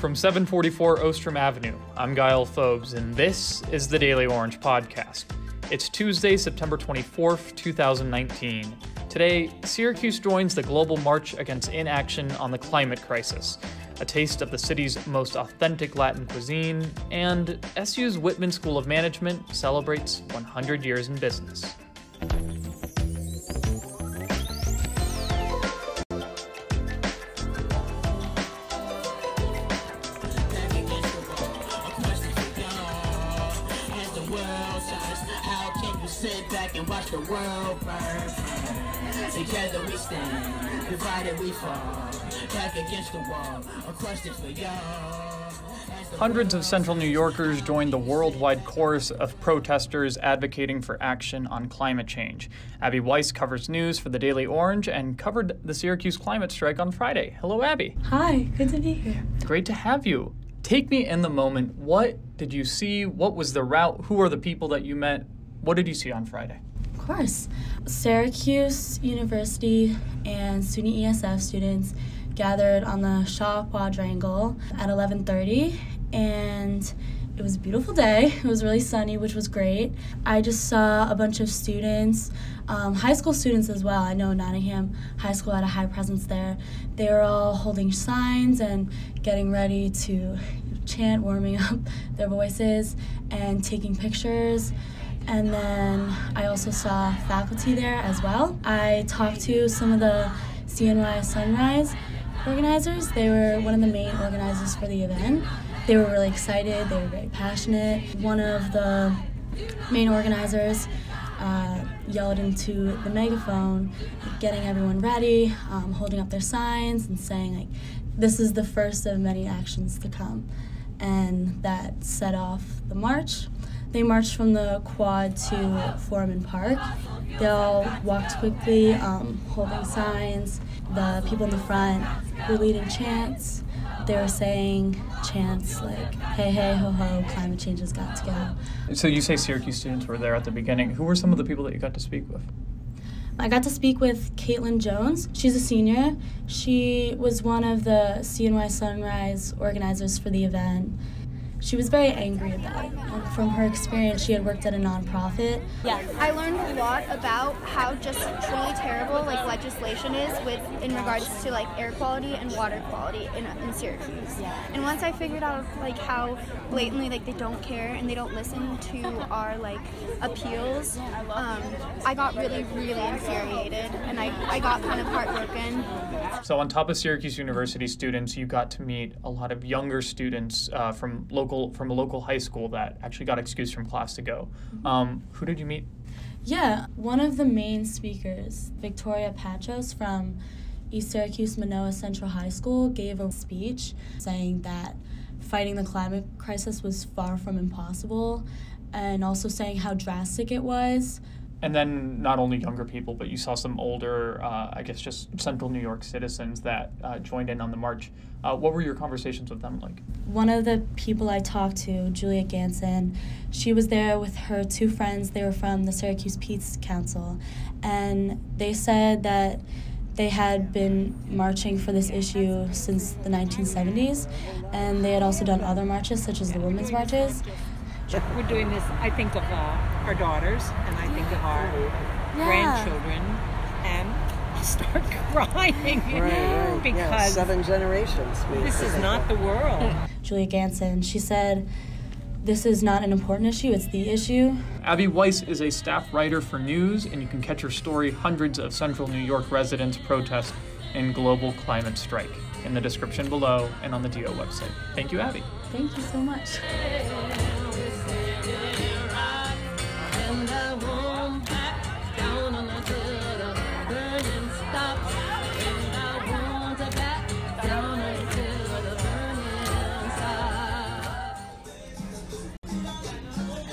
From 744 Ostrom Avenue, I'm Ghael Fobes, and this is the Daily Orange Podcast. It's Tuesday, September 24th, 2019. Today, Syracuse joins the global march against inaction on the climate crisis, a taste of the city's most authentic Latin cuisine, and SU's Whitman School of Management celebrates 100 years in business. And watch the world burn. Together we stand, divided we fall. Back against the wall, a question for y'all. Hundreds of Central New Yorkers joined the worldwide chorus of protesters advocating for action on climate change. Abby Weiss covers news for the Daily Orange and covered the Syracuse climate strike on Friday. Hello, Abby. Hi, good to be here. Great to have you. Take me in the moment. What did you see? What was the route? Who are the people that you met? What did you see on Friday? Course. Syracuse University and SUNY ESF students gathered on the Shaw Quadrangle at 11:30 and it was a beautiful day. It was really sunny, which was great. I just saw a bunch of students, um, high school students as well. I know Nottingham High School had a high presence there. They were all holding signs and getting ready to chant, warming up their voices, and taking pictures. And then I also saw faculty there as well. I talked to some of the CNY Sunrise organizers. They were one of the main organizers for the event. They were really excited, they were very passionate. One of the main organizers uh, yelled into the megaphone, getting everyone ready, um, holding up their signs, and saying, like, this is the first of many actions to come. And that set off the march. They marched from the quad to Forman Park. They all walked quickly, um, holding signs. The people in the front were leading chants. They were saying chants like, hey, hey, ho, ho, climate change has got to go. So you say Syracuse students were there at the beginning. Who were some of the people that you got to speak with? I got to speak with Caitlin Jones. She's a senior. She was one of the CNY Sunrise organizers for the event she was very angry about it. From her experience, she had worked at a nonprofit. Yeah, I learned a lot about how just truly terrible like legislation is with in regards to like air quality and water quality in, in Syracuse. Yeah. And once I figured out like how blatantly like they don't care and they don't listen to our like appeals, um, I got really really infuriated and I, I got kind of heartbroken. So on top of Syracuse University students, you got to meet a lot of younger students uh, from local local from a local high school that actually got excused from class to go. Mm-hmm. Um, who did you meet? Yeah, one of the main speakers, Victoria Patros from East Syracuse Minoa Central High School, gave a speech saying that fighting the climate crisis was far from impossible and also saying how drastic it was and then not only younger people, but you saw some older, uh, I guess, just central New York citizens that uh, joined in on the march. Uh, what were your conversations with them like? One of the people I talked to, Julia Ganson, she was there with her two friends. They were from the Syracuse Peace Council, and they said that they had been marching for this issue since the 1970s, and they had also done other marches, such as the women's marches. We're doing this, I think of uh, our daughters, and I think of our yeah. grandchildren, and I start crying right, right. because yeah, seven generations. This is not the world. Julia Ganson, she said, this is not an important issue, it's the issue. Abby Weiss is a staff writer for news, and you can catch her story Hundreds of Central New York Residents Protest in Global Climate Strike in the description below and on the DO website. Thank you, Abby. Thank you so much.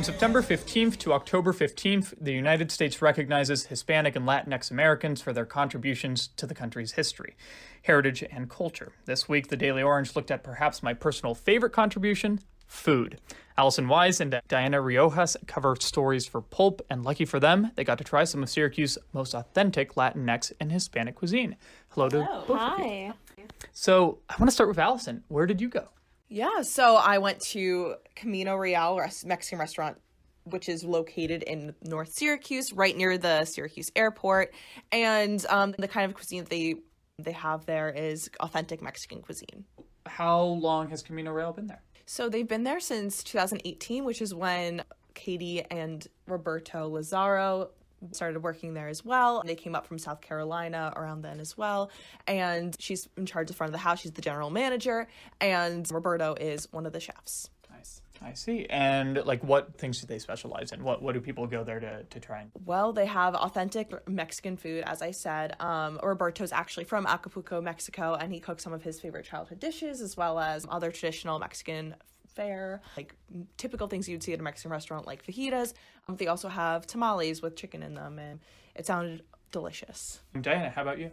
From September 15th to October 15th, the United States recognizes Hispanic and Latinx Americans for their contributions to the country's history, heritage, and culture. This week, the Daily Orange looked at perhaps my personal favorite contribution food. Allison Weis and Diana Riojas cover stories for Pulp, and lucky for them, they got to try some of Syracuse's most authentic Latinx and Hispanic cuisine. Hello, Hello. to both Hi. of you. So I want to start with Allison. Where did you go? Yeah, so I went to Camino Real Mexican restaurant, which is located in North Syracuse, right near the Syracuse airport, and um, the kind of cuisine that they they have there is authentic Mexican cuisine. How long has Camino Real been there? So they've been there since 2018, which is when Katie and Roberto Lazaro started working there as well. They came up from South Carolina around then as well. And she's in charge of front of the house. She's the general manager. And Roberto is one of the chefs. Nice. I see. And like what things do they specialize in? What what do people go there to, to try and Well, they have authentic Mexican food, as I said. Um, Roberto's actually from Acapulco, Mexico, and he cooks some of his favorite childhood dishes as well as other traditional Mexican fare, like typical things you'd see at a Mexican restaurant, like fajitas. Um, they also have tamales with chicken in them, and it sounded delicious. Diana, how about you?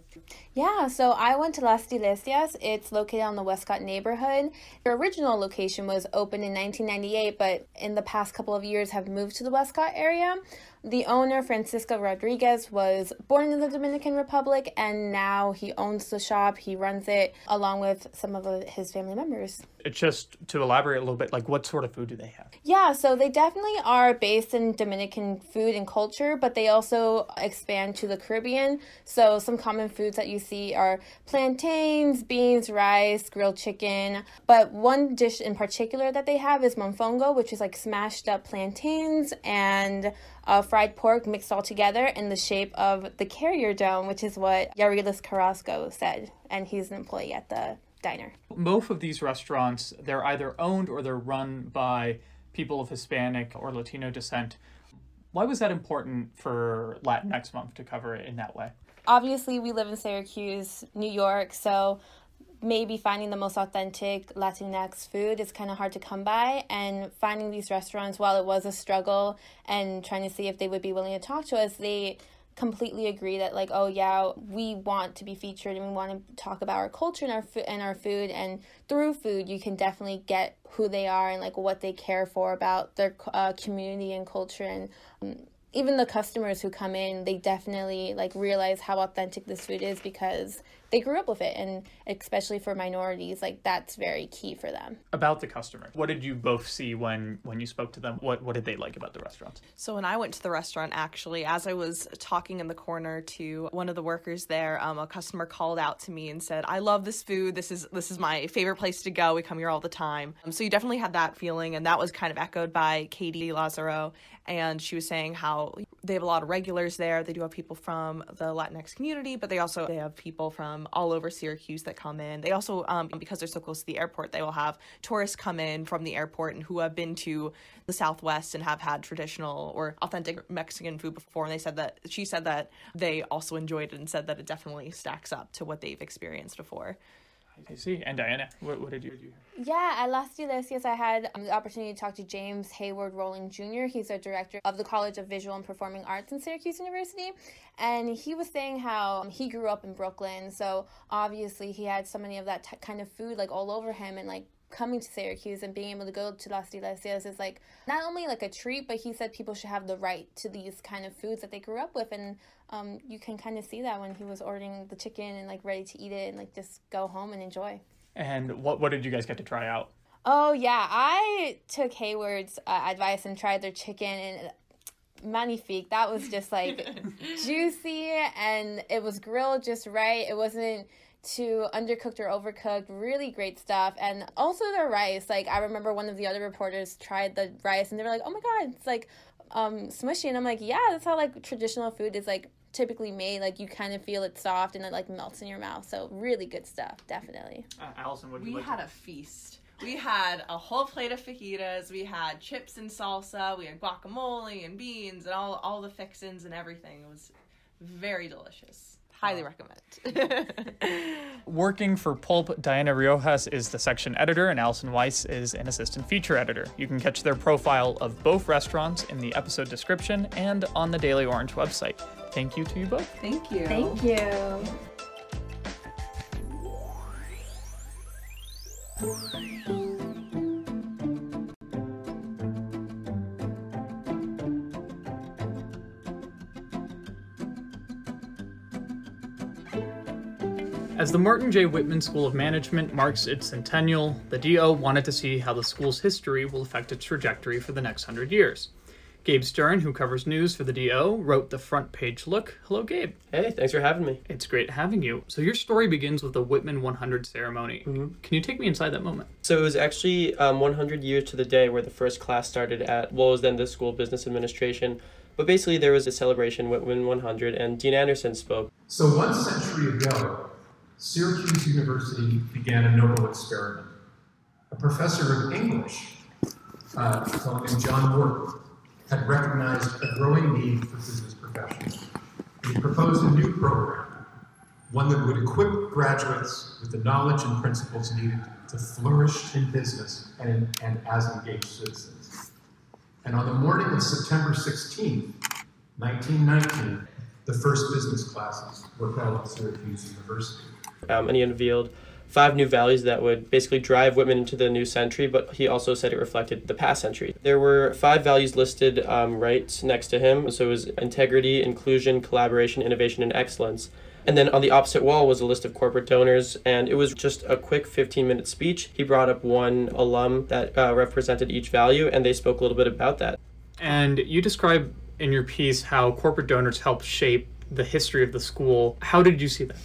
Yeah, so I went to Las Delicias. It's located on the Westcott neighborhood. Their original location was opened in 1998, but in the past couple of years have moved to the Westcott area. The owner, Francisco Rodriguez, was born in the Dominican Republic and now he owns the shop. He runs it along with some of uh, his family members. Just to elaborate a little bit, like what sort of food do they have? Yeah, so they definitely are based in Dominican food and culture, but they also expand to the Caribbean. So some common foods that you see are plantains, beans, rice, grilled chicken. But one dish in particular that they have is mofongo, which is like smashed up plantains and uh, fried pork mixed all together in the shape of the carrier dome, which is what Yarilis Carrasco said, and he's an employee at the diner. Both of these restaurants, they're either owned or they're run by people of Hispanic or Latino descent. Why was that important for Latinx Month to cover it in that way? Obviously, we live in Syracuse, New York, so maybe finding the most authentic Latinx food is kind of hard to come by. And finding these restaurants, while it was a struggle and trying to see if they would be willing to talk to us, they completely agree that like oh yeah we want to be featured and we want to talk about our culture and our food and our food and through food you can definitely get who they are and like what they care for about their uh, community and culture. And um, even the customers who come in they definitely like realize how authentic this food is because they grew up with it and especially for minorities like that's very key for them About the customer, what did you both see when when you spoke to them? What what did they like about the restaurant So when I went to the restaurant, actually, as I was talking in the corner to one of the workers there, um, a customer called out to me and said, "I love this food. This is this is my favorite place to go. We come here all the time." Um, so you definitely had that feeling, and that was kind of echoed by Katie Lazaro, and she was saying how they have a lot of regulars there. They do have people from the Latinx community, but they also they have people from all over Syracuse that come in. They also, um, because they're so close to the airport, they will have tourists come in from the airport and who have been to the Southwest and have had traditional or authentic Mexican food before. And they said that she said that they also enjoyed it and said that it definitely stacks up to what they've experienced before. I see. And Diana, what, what did you do? Yeah, at Las Delicias, I had um, the opportunity to talk to James Haywood Rolling Jr. He's a director of the College of Visual and Performing Arts in Syracuse University. And he was saying how um, he grew up in Brooklyn. So obviously, he had so many of that t- kind of food like all over him. And like coming to Syracuse and being able to go to Las Delicias is like not only like a treat, but he said people should have the right to these kind of foods that they grew up with. And um, you can kind of see that when he was ordering the chicken and like ready to eat it and like just go home and enjoy. And what what did you guys get to try out? Oh yeah, I took Haywood's uh, advice and tried their chicken and magnifique. That was just like juicy and it was grilled just right. It wasn't too undercooked or overcooked. Really great stuff. And also their rice. Like I remember one of the other reporters tried the rice and they were like, "Oh my god, it's like um smushy." And I'm like, "Yeah, that's how like traditional food is like typically made. Like you kind of feel it soft and it like melts in your mouth. So really good stuff, definitely." Uh, Allison, what did We like? had a feast. We had a whole plate of fajitas. We had chips and salsa. We had guacamole and beans and all all the fixins and everything. It was very delicious. Highly recommend. Working for Pulp, Diana Riojas is the section editor, and Allison Weis is an assistant feature editor. You can catch their profile of both restaurants in the episode description and on the Daily Orange website. Thank you to you both. Thank you. Thank you. As the Martin J. Whitman School of Management marks its centennial, the DO wanted to see how the school's history will affect its trajectory for the next hundred years. Gabe Stern, who covers news for the DO, wrote the front page look. Hello, Gabe. Hey, thanks for having me. It's great having you. So, your story begins with the Whitman 100 ceremony. Can you take me inside that moment? So it was actually um, 100 years to the day where the first class started at what was then the School of Business Administration. But basically, there was a celebration, Whitman 100, and Dean Anderson spoke. So, one century ago, Syracuse University began a noble experiment. A professor of English, uh, named John Wharton, had recognized a growing need for business professionals. He proposed a new program, one that would equip graduates with the knowledge and principles needed to flourish in business and, and as engaged citizens. And on the morning of September 16th, 1919, the first business classes were held at Syracuse University. Um, and he unveiled five new values that would basically drive Whitman into the new century, but he also said it reflected the past century. There were five values listed um, right next to him. So it was integrity, inclusion, collaboration, innovation, and excellence. And then on the opposite wall was a list of corporate donors, and it was just a quick 15 minute speech. He brought up one alum that uh, represented each value, and they spoke a little bit about that. And you describe in your piece how corporate donors help shape the history of the school. How did you see that?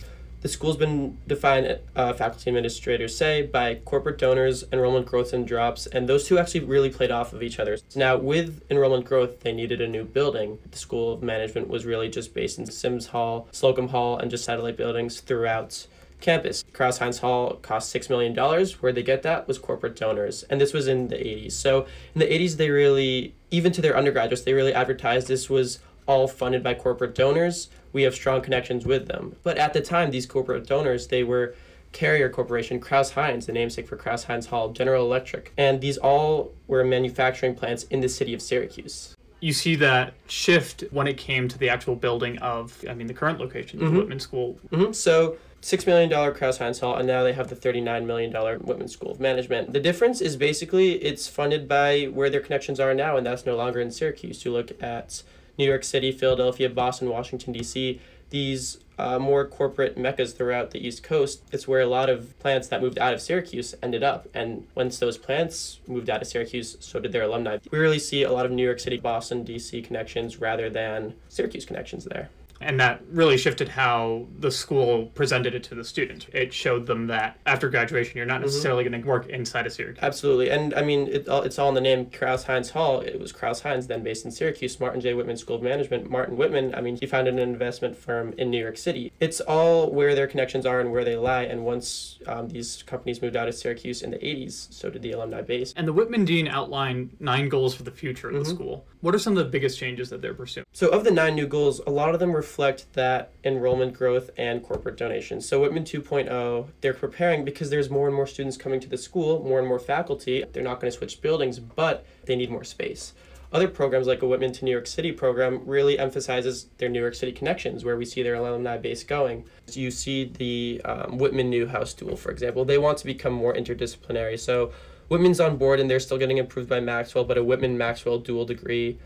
The school's been defined, uh, faculty administrators say, by corporate donors, enrollment growth and drops, and those two actually really played off of each other. Now, with enrollment growth, they needed a new building. The School of Management was really just based in Sims Hall, Slocum Hall, and just satellite buildings throughout campus. Crouse-Hinds Hall cost $6 million. Where they get that was corporate donors. And this was in the 80s. So in the 80s, they really, even to their undergraduates, they really advertised this was all funded by corporate donors. We have strong connections with them. But at the time, these corporate donors, they were Carrier Corporation, Crouse-Hinds, the namesake for Crouse-Hinds Hall, General Electric. And these all were manufacturing plants in the city of Syracuse. You see that shift when it came to the actual building of, I mean, the current location, the Whitman School. hmm So six million dollar Crouse-Hinds Hall, and now they have the thirty nine million dollar Whitman School of Management. The difference is basically it's funded by where their connections are now, and that's no longer in Syracuse. You look at New York City, Philadelphia, Boston, Washington D.C. These uh, more corporate meccas throughout the East Coast. It's where a lot of plants that moved out of Syracuse ended up. And once those plants moved out of Syracuse, so did their alumni. We really see a lot of New York City, Boston, D.C. connections rather than Syracuse connections there. And that really shifted how the school presented it to the students. It showed them that after graduation, you're not necessarily going to work inside of Syracuse. Absolutely, and I mean, it, it's all in the name Crouse-Hinds Hall. It was Crouse-Hinds, then based in Syracuse, Martin J. Whitman School of Management. Martin Whitman, I mean, he founded an investment firm in New York City. It's all where their connections are and where they lie. And once um, these companies moved out of Syracuse in the 80s, so did the alumni base. And the Whitman Dean outlined nine goals for the future of the school. What are some of the biggest changes that they're pursuing? So, of the nine new goals, a lot of them reflect that enrollment growth and corporate donations. So, Whitman 2.0, they're preparing because there's more and more students coming to the school, more and more faculty. They're not going to switch buildings, but they need more space. Other programs like a Whitman to New York City program really emphasizes their New York City connections, where we see their alumni base going. You see the um, Whitman Newhouse Dual, for example. They want to become more interdisciplinary. So Whitman's on board and they're still getting approved by Maxwell, but a Whitman Maxwell dual degree,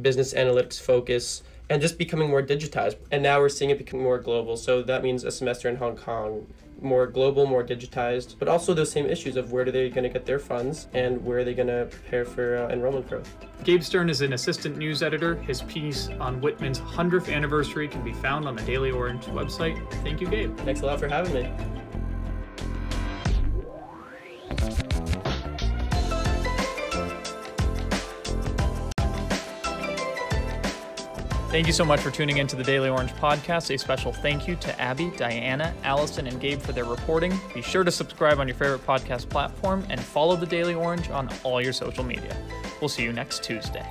business analytics focus, and just becoming more digitized. And now we're seeing it become more global. So that means a semester in Hong Kong, more global, more digitized, but also those same issues of where are they going to get their funds and where are they going to prepare for uh, enrollment growth. Gabe Stern is an assistant news editor. His piece on Whitman's 100th anniversary can be found on the Daily Orange website. Thank you, Gabe. Thanks a lot for having me. Thank you so much for tuning in to the Daily Orange podcast. A special thank you to Abby, Diana, Allison, and Gabe for their reporting. Be sure to subscribe on your favorite podcast platform and follow the Daily Orange on all your social media. We'll see you next Tuesday.